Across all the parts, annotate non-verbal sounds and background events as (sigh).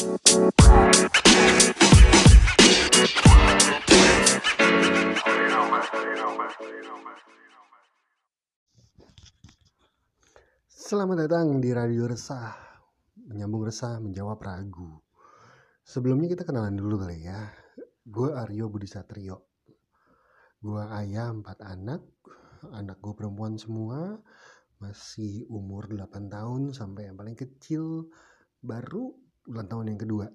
Selamat datang di Radio Resah. Menyambung resah, menjawab ragu. Sebelumnya kita kenalan dulu kali ya. Gue Aryo Budi Satrio. Gue ayah empat anak. Anak gue perempuan semua. Masih umur 8 tahun Sampai yang paling kecil Baru ulang tahun yang kedua.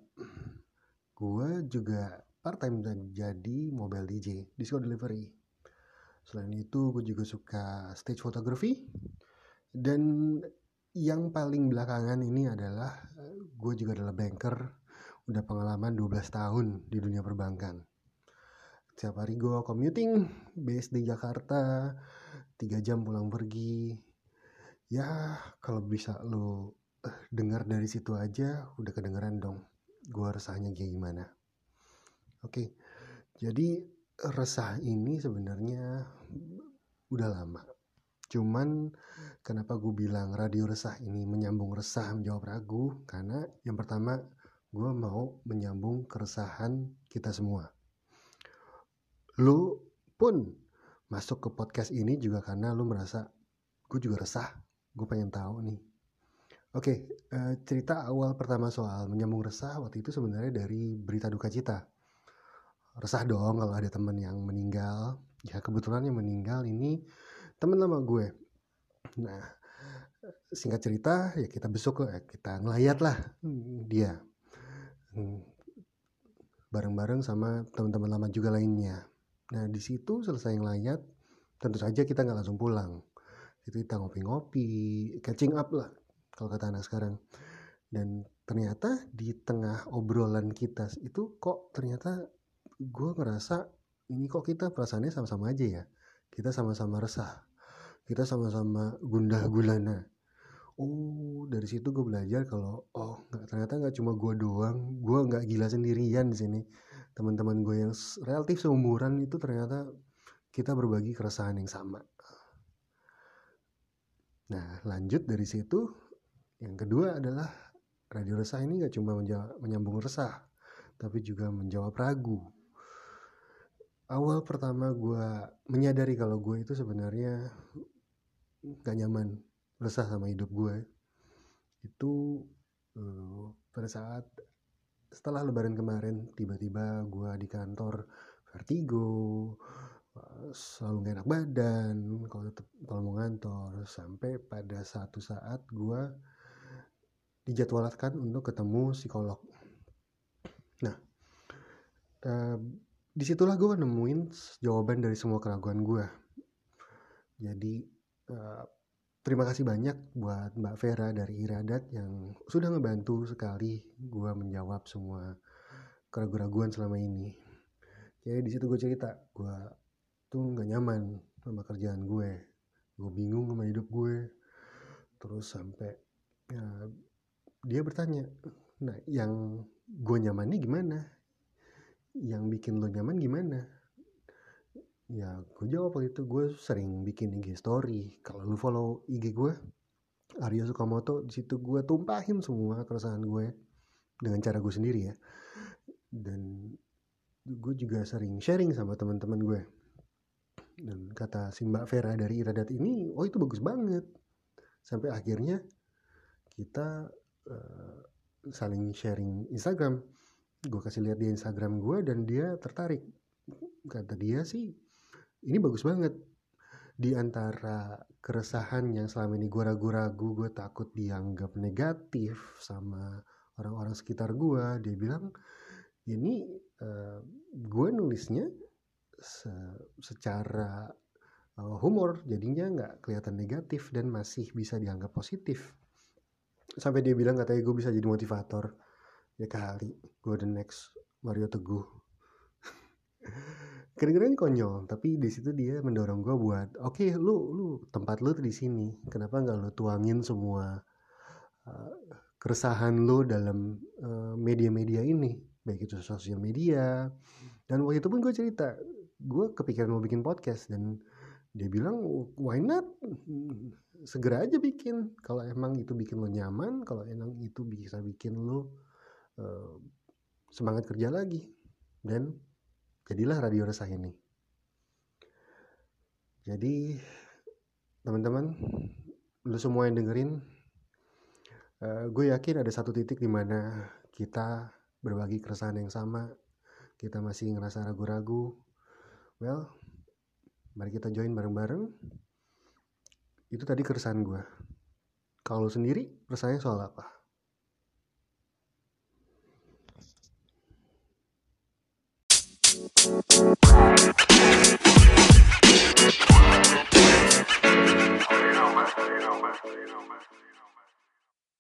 Gue juga part time jadi mobile DJ Disco Delivery. Selain itu gue juga suka stage photography. Dan yang paling belakangan ini adalah gue juga adalah banker udah pengalaman 12 tahun di dunia perbankan. Setiap hari gue commuting base di Jakarta 3 jam pulang pergi. Ya kalau bisa lo dengar dari situ aja udah kedengeran dong gue resahnya kayak gimana oke jadi resah ini sebenarnya udah lama Cuman kenapa gue bilang radio resah ini menyambung resah menjawab ragu karena yang pertama gue mau menyambung keresahan kita semua. Lu pun masuk ke podcast ini juga karena lu merasa gue juga resah, gue pengen tahu nih. Oke, uh, cerita awal pertama soal menyambung resah waktu itu sebenarnya dari berita duka cita. Resah dong kalau ada teman yang meninggal. Ya kebetulan yang meninggal ini temen lama gue. Nah singkat cerita ya kita besok ya kita ngelayat lah dia. Bareng-bareng sama teman-teman lama juga lainnya. Nah di situ selesai ngelayat tentu saja kita nggak langsung pulang. Itu kita ngopi-ngopi catching up lah kalau kata anak sekarang. Dan ternyata di tengah obrolan kita itu kok ternyata gue ngerasa ini kok kita perasaannya sama-sama aja ya. Kita sama-sama resah. Kita sama-sama gundah gulana. Oh dari situ gue belajar kalau oh ternyata nggak cuma gue doang. Gue nggak gila sendirian di sini. Teman-teman gue yang relatif seumuran itu ternyata kita berbagi keresahan yang sama. Nah lanjut dari situ yang kedua adalah radio resah ini nggak cuma menyambung resah tapi juga menjawab ragu. Awal pertama gue menyadari kalau gue itu sebenarnya gak nyaman resah sama hidup gue itu uh, pada saat setelah lebaran kemarin tiba-tiba gue di kantor vertigo selalu gak enak badan kalau kalau mau ngantor sampai pada satu saat gue dijadwalkan untuk ketemu psikolog. Nah uh, di situlah gue nemuin jawaban dari semua keraguan gue jadi uh, terima kasih banyak buat Mbak Vera dari Iradat yang sudah ngebantu sekali gue menjawab semua keraguan-keraguan selama ini. Jadi di situ gue cerita gue tuh nggak nyaman sama kerjaan gue gue bingung sama hidup gue terus sampai ya, dia bertanya nah yang gue nyaman nih gimana? Yang bikin lo nyaman gimana? Ya gue jawab waktu itu gue sering bikin IG story. Kalau lo follow IG gue Arya Sukamoto di situ gue tumpahin semua keresahan gue dengan cara gue sendiri ya. Dan gue juga sering sharing sama teman-teman gue dan kata si Mbak Vera dari Iradat ini oh itu bagus banget. Sampai akhirnya kita uh, saling sharing Instagram. Gue kasih lihat di Instagram gue dan dia tertarik. Kata dia sih ini bagus banget. Di antara keresahan yang selama ini gue ragu-ragu gue takut dianggap negatif sama orang-orang sekitar gue dia bilang ini uh, gue nulisnya se secara uh, humor jadinya nggak kelihatan negatif dan masih bisa dianggap positif sampai dia bilang katanya gue bisa jadi motivator. Ya kali gue the next Mario Teguh. (laughs) Kedengeran konyol tapi di situ dia mendorong gue buat oke okay, lu lu tempat lu di sini. Kenapa nggak lu tuangin semua uh, keresahan lu dalam uh, media-media uh, ini? Baik itu sosial media. Dan waktu itu pun gue cerita gue kepikiran mau bikin podcast dan dia bilang why not? Segera aja bikin. Kalau emang itu bikin lo nyaman kalau emang itu bisa bikin lo uh, semangat kerja lagi. Dan jadilah radio resah ini. Jadi teman-teman lu semua yang dengerin uh, gue yakin ada satu titik di mana kita berbagi keresahan yang sama. Kita masih ngerasa ragu-ragu. Well mari kita join bareng-bareng. Itu tadi keresahan gue kalau sendiri keresahannya soal apa? Thank